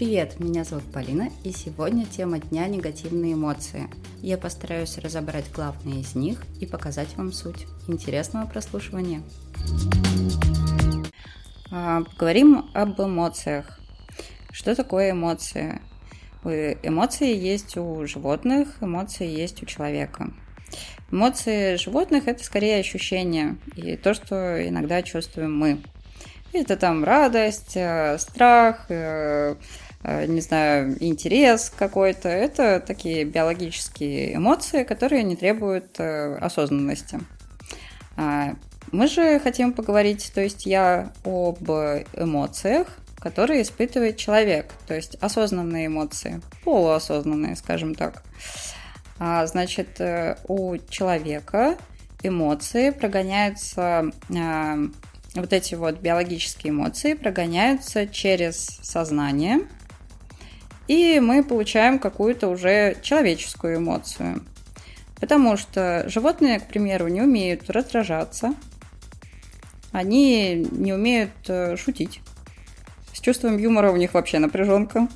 Привет, меня зовут Полина, и сегодня тема дня негативные эмоции. Я постараюсь разобрать главные из них и показать вам суть. Интересного прослушивания. А, поговорим об эмоциях. Что такое эмоции? Эмоции есть у животных, эмоции есть у человека. Эмоции животных – это скорее ощущения и то, что иногда чувствуем мы. Это там радость, э, страх, э, э, не знаю, интерес какой-то. Это такие биологические эмоции, которые не требуют осознанности. А, мы же хотим поговорить, то есть я об эмоциях, которые испытывает человек, то есть осознанные эмоции, полуосознанные, скажем так. А, значит, у человека эмоции прогоняются а, вот эти вот биологические эмоции прогоняются через сознание, и мы получаем какую-то уже человеческую эмоцию. Потому что животные, к примеру, не умеют раздражаться, они не умеют э, шутить. С чувством юмора у них вообще напряженка.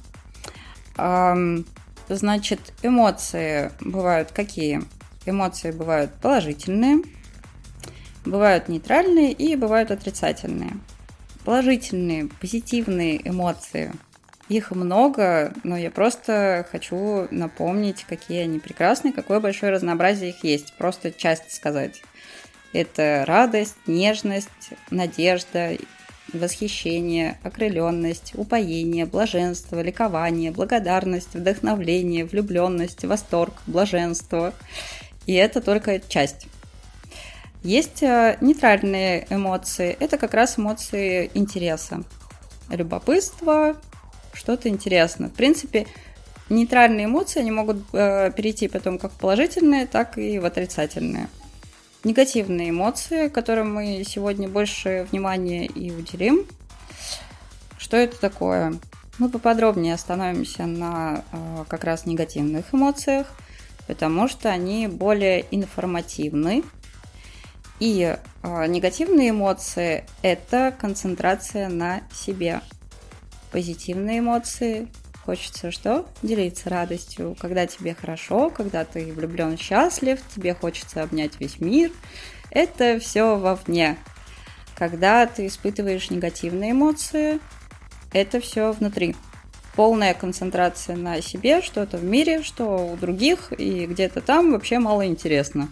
Значит, эмоции бывают какие? Эмоции бывают положительные – Бывают нейтральные и бывают отрицательные. Положительные, позитивные эмоции. Их много, но я просто хочу напомнить, какие они прекрасные, какое большое разнообразие их есть. Просто часть сказать. Это радость, нежность, надежда, восхищение, окрыленность, упоение, блаженство, ликование, благодарность, вдохновление, влюбленность, восторг, блаженство. И это только часть. Есть э, нейтральные эмоции. Это как раз эмоции интереса. Любопытство, что-то интересное. В принципе, нейтральные эмоции, они могут э, перейти потом как в положительные, так и в отрицательные. Негативные эмоции, которым мы сегодня больше внимания и уделим. Что это такое? Мы поподробнее остановимся на э, как раз негативных эмоциях, потому что они более информативны, и э, негативные эмоции – это концентрация на себе. Позитивные эмоции – хочется что? Делиться радостью. Когда тебе хорошо, когда ты влюблен, счастлив, тебе хочется обнять весь мир. Это все вовне. Когда ты испытываешь негативные эмоции, это все внутри. Полная концентрация на себе, что-то в мире, что у других, и где-то там вообще мало интересно.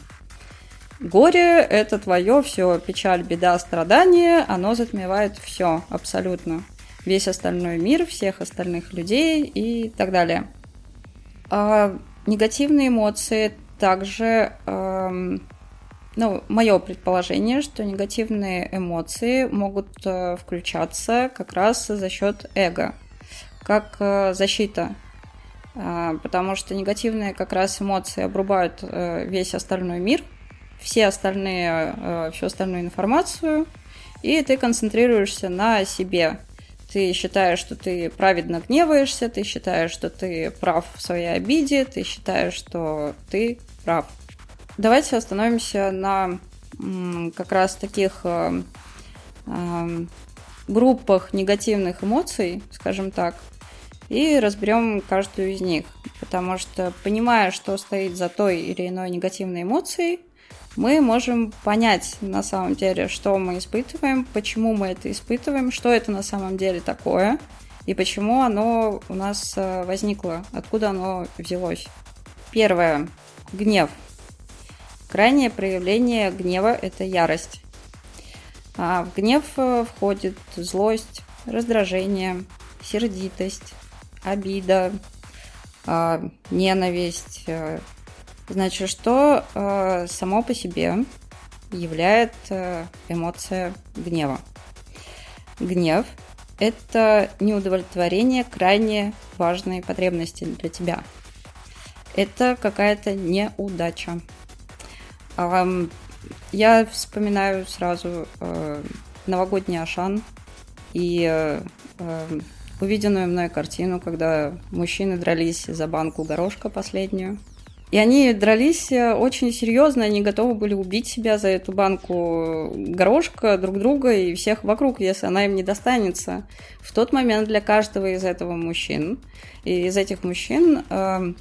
Горе – это твое все, печаль, беда, страдание, оно затмевает все абсолютно. Весь остальной мир, всех остальных людей и так далее. А негативные эмоции также, эм, ну, мое предположение, что негативные эмоции могут э, включаться как раз за счет эго, как э, защита э, потому что негативные как раз эмоции обрубают э, весь остальной мир, все остальные, э, всю остальную информацию, и ты концентрируешься на себе. Ты считаешь, что ты праведно гневаешься, ты считаешь, что ты прав в своей обиде, ты считаешь, что ты прав. Давайте остановимся на как раз таких э, э, группах негативных эмоций, скажем так, и разберем каждую из них. Потому что, понимая, что стоит за той или иной негативной эмоцией, мы можем понять на самом деле, что мы испытываем, почему мы это испытываем, что это на самом деле такое, и почему оно у нас э, возникло, откуда оно взялось. Первое. Гнев. Крайнее проявление гнева – это ярость. А в гнев э, входит злость, раздражение, сердитость, обида, а, ненависть, э, Значит, что э, само по себе являет э, эмоция гнева? Гнев – это неудовлетворение крайне важной потребности для тебя. Это какая-то неудача. Я вспоминаю сразу э, новогодний Ашан и э, увиденную мной картину, когда мужчины дрались за банку горошка последнюю – И они дрались э, очень серьезно, они готовы были убить себя за эту банку горошка, друг друга и всех вокруг, если она им не достанется. В тот момент для каждого из этого мужчин, и из этих мужчин, э,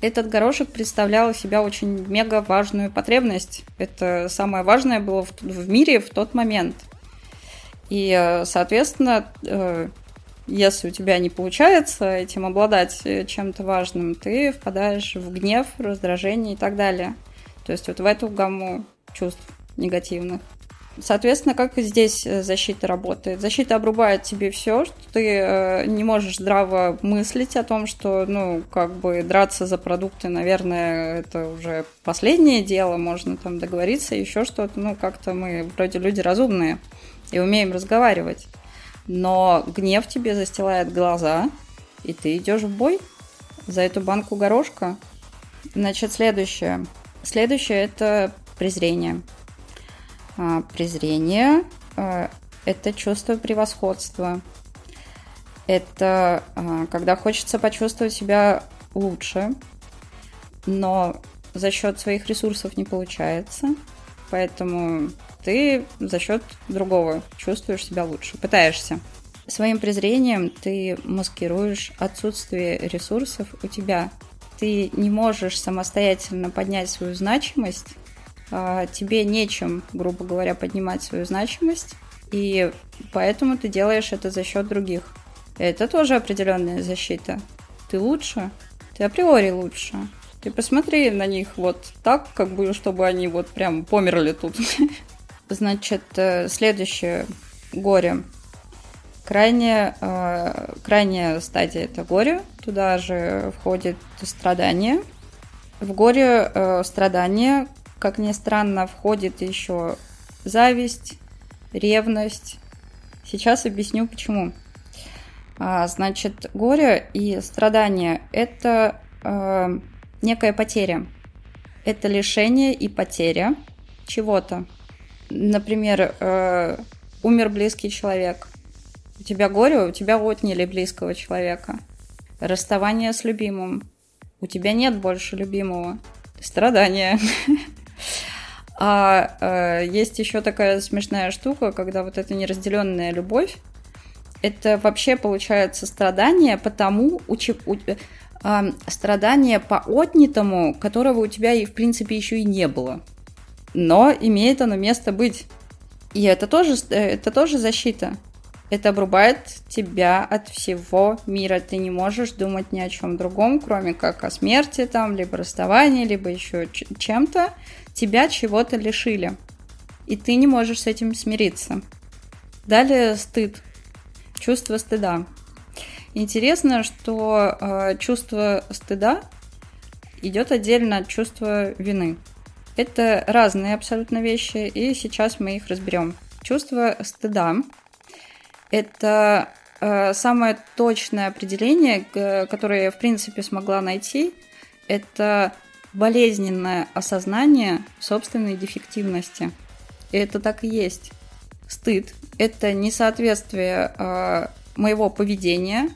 этот горошек представлял себя очень мега важную потребность. Это самое важное было в, в мире в тот момент. И, э, соответственно, э, если у тебя не получается этим обладать э, чем-то важным, ты впадаешь в гнев, раздражение и так далее. То есть вот в эту гамму чувств негативных. Соответственно, как здесь э, защита работает? Защита обрубает тебе все, что ты э, не можешь здраво мыслить о том, что, ну, как бы драться за продукты, наверное, это уже последнее дело, можно там договориться, еще что-то. Ну, как-то мы вроде люди разумные и умеем разговаривать но гнев тебе застилает глаза, и ты идешь в бой за эту банку горошка. Значит, следующее. Следующее это презрение. А, презрение а, это чувство превосходства. Это а, когда хочется почувствовать себя лучше, но за счет своих ресурсов не получается. Поэтому ты за счет другого чувствуешь себя лучше, пытаешься. Своим презрением ты маскируешь отсутствие ресурсов у тебя. Ты не можешь самостоятельно поднять свою значимость, а тебе нечем, грубо говоря, поднимать свою значимость, и поэтому ты делаешь это за счет других. Это тоже определенная защита. Ты лучше, ты априори лучше. Ты посмотри на них вот так, как бы, чтобы они вот прям померли тут. Значит, э, следующее горе. Крайняя, э, крайняя стадия это горе. Туда же входит страдание. В горе э, страдания, как ни странно, входит еще зависть, ревность. Сейчас объясню почему. А, значит, горе и страдание это э, некая потеря. Это лишение и потеря чего-то например, э, умер близкий человек, у тебя горе, у тебя отняли близкого человека. Расставание с любимым, у тебя нет больше любимого. Страдания. А э, есть еще такая смешная штука, когда вот эта неразделенная любовь, это вообще получается страдание потому, у, у, э, страдание по отнятому, которого у тебя и в принципе еще и не было но имеет оно место быть. И это тоже, э, это тоже защита. Это обрубает тебя от всего мира. Ты не можешь думать ни о чем другом, кроме как о смерти, там, либо расставании, либо еще чем-то. Тебя чего-то лишили. И ты не можешь с этим смириться. Далее стыд. Чувство стыда. Интересно, что э, чувство стыда идет отдельно от чувства вины. Это разные абсолютно вещи, и сейчас мы их разберем. Чувство стыда – это э, самое точное определение, которое я, в принципе, смогла найти. Это болезненное осознание собственной дефективности. И это так и есть. Стыд – это несоответствие э, моего поведения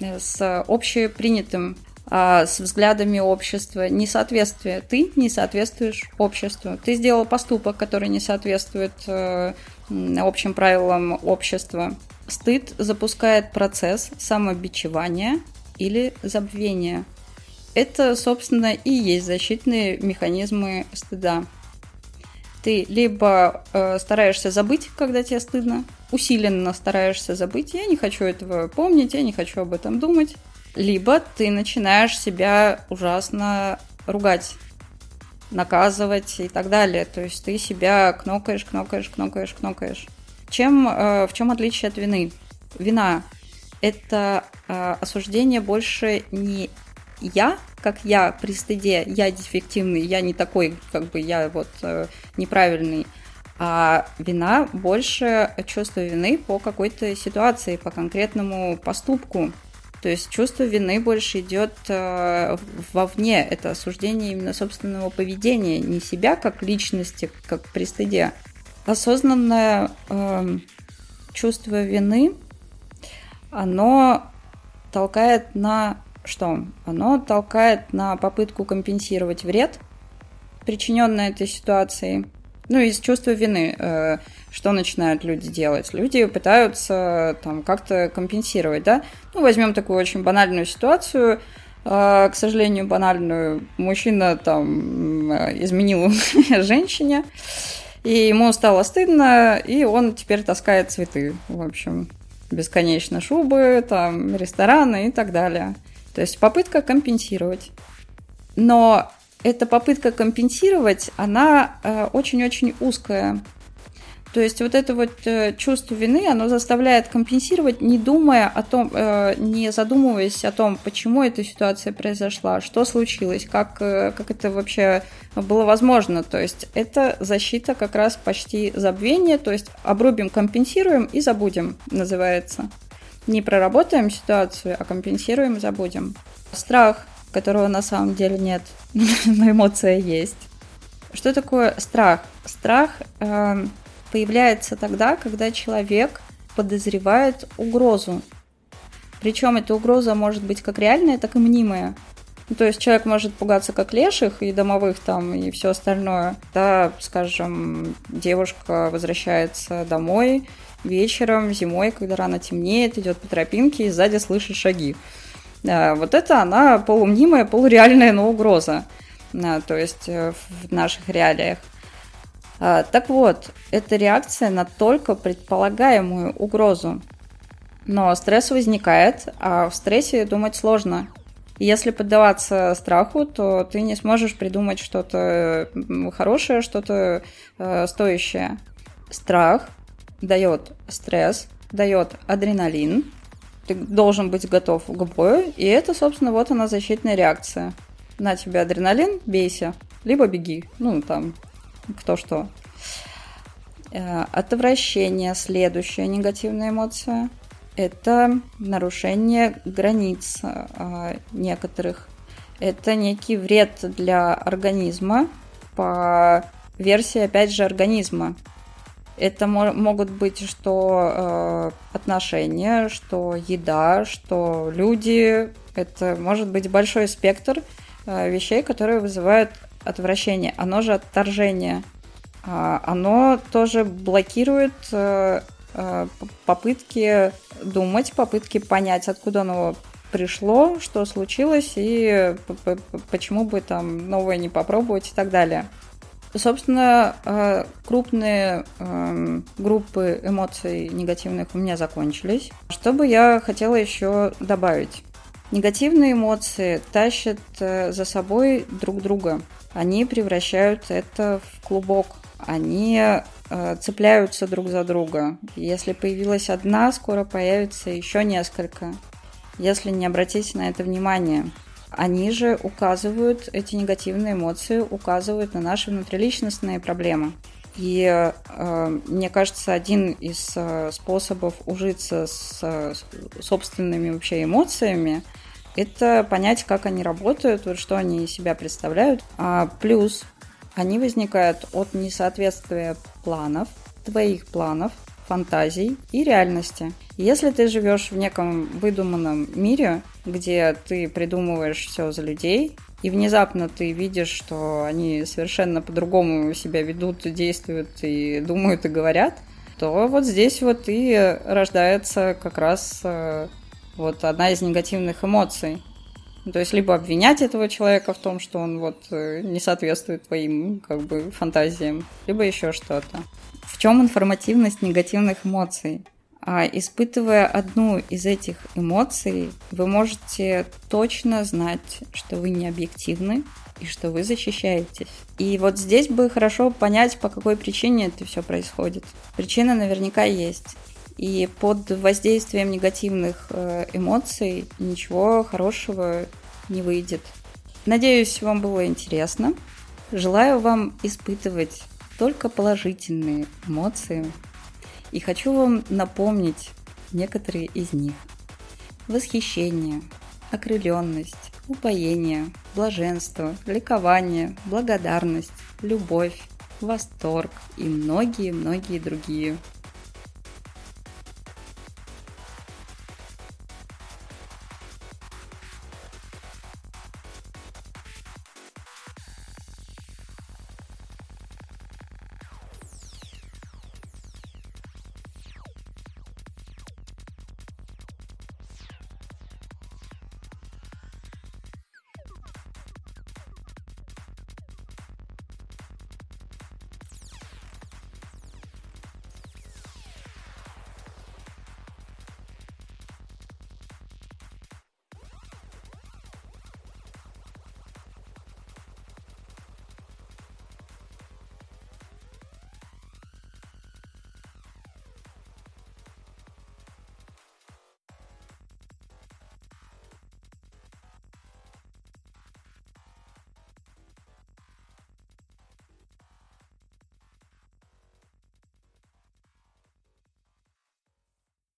э, с общепринятым а, с взглядами общества, несоответствие. Ты не соответствуешь обществу. Ты сделал поступок, который не соответствует э, общим правилам общества. Стыд запускает процесс самобичевания или забвения. Это, собственно, и есть защитные механизмы стыда. Ты либо э, стараешься забыть, когда тебе стыдно, усиленно стараешься забыть, я не хочу этого помнить, я не хочу об этом думать, либо ты начинаешь себя ужасно ругать, наказывать и так далее. То есть ты себя кнокаешь, кнокаешь, кнокаешь, кнокаешь. Чем, э, в чем отличие от вины? Вина – это э, осуждение больше не я, как я при стыде, я дефективный, я не такой, как бы я вот э, неправильный, а вина больше чувство вины по какой-то ситуации, по конкретному поступку. То есть чувство вины больше идет э, вовне. Это осуждение именно собственного поведения, не себя как личности, как при стыде. Осознанное э, чувство вины, оно толкает на что? Оно толкает на попытку компенсировать вред, причиненный этой ситуацией. Ну, из чувства вины, э, что начинают люди делать? Люди пытаются там как-то компенсировать, да? Ну, возьмем такую очень банальную ситуацию. Э, к сожалению, банальную. Мужчина там изменил женщине, и ему стало стыдно, и он теперь таскает цветы, в общем. Бесконечно шубы, там, рестораны и так далее. То есть попытка компенсировать. Но эта попытка компенсировать, она э, очень-очень узкая. То есть вот это вот э, чувство вины, оно заставляет компенсировать, не думая о том, э, не задумываясь о том, почему эта ситуация произошла, что случилось, как, как это вообще было возможно. То есть это защита как раз почти забвения, то есть обрубим, компенсируем и забудем, называется. Не проработаем ситуацию, а компенсируем и забудем. Страх которого на самом деле нет, но эмоция есть. Что такое страх? Страх э, появляется тогда, когда человек подозревает угрозу. Причем эта угроза может быть как реальная, так и мнимая. Ну, то есть человек может пугаться как леших и домовых там и все остальное. Да, скажем, девушка возвращается домой вечером, зимой, когда рано темнеет, идет по тропинке и сзади слышит шаги. А, вот это она полумнимая, полуреальная, но угроза. А, то есть э, в наших реалиях. Так вот, это реакция на только предполагаемую угрозу. Но стресс возникает, а в стрессе думать сложно. Если поддаваться страху, то ты не сможешь придумать что-то хорошее, что-то э, стоящее. Страх дает стресс, дает адреналин, ты должен быть готов к бою, и это, собственно, вот она защитная реакция. На тебя адреналин, бейся, либо беги. Ну, там, кто что. Э, отвращение, следующая негативная эмоция. Это нарушение границ э, некоторых. Это некий вред для организма по версии, опять же, организма. Это могут быть что э, отношения, что еда, что люди. Это может быть большой спектр э, вещей, которые вызывают отвращение. Оно же отторжение. Э, оно тоже блокирует э, э, попытки думать, попытки понять, откуда оно пришло, что случилось и почему бы там новое не попробовать и так далее. Собственно, э, крупные эм, группы эмоций негативных у меня закончились. Что бы я хотела еще добавить? Негативные эмоции тащат э, за собой друг друга. Они превращают это в клубок. Они э, цепляются друг за друга. Если появилась одна, скоро появится еще несколько. Если не обратить на это внимание они же указывают, эти негативные эмоции указывают на наши внутриличностные проблемы. И э, мне кажется, один из э, способов ужиться с э, собственными вообще эмоциями это понять, как они работают, вот что они из себя представляют. А, плюс они возникают от несоответствия планов, твоих планов, фантазий и реальности. Если ты живешь в неком выдуманном мире, где ты придумываешь все за людей, и внезапно ты видишь, что они совершенно по-другому себя ведут, действуют и думают и говорят, то вот здесь вот и рождается как раз э, вот одна из негативных эмоций. То есть либо обвинять этого человека в том, что он вот э, не соответствует твоим как бы фантазиям, либо еще что-то. В чем информативность негативных эмоций? А испытывая одну из этих эмоций, вы можете точно знать, что вы не объективны и что вы защищаетесь. И вот здесь бы хорошо понять, по какой причине это все происходит. Причина наверняка есть. И под воздействием негативных э, эмоций ничего хорошего не выйдет. Надеюсь, вам было интересно. Желаю вам испытывать только положительные эмоции и хочу вам напомнить некоторые из них. Восхищение, окрыленность, упоение, блаженство, ликование, благодарность, любовь, восторг и многие-многие другие.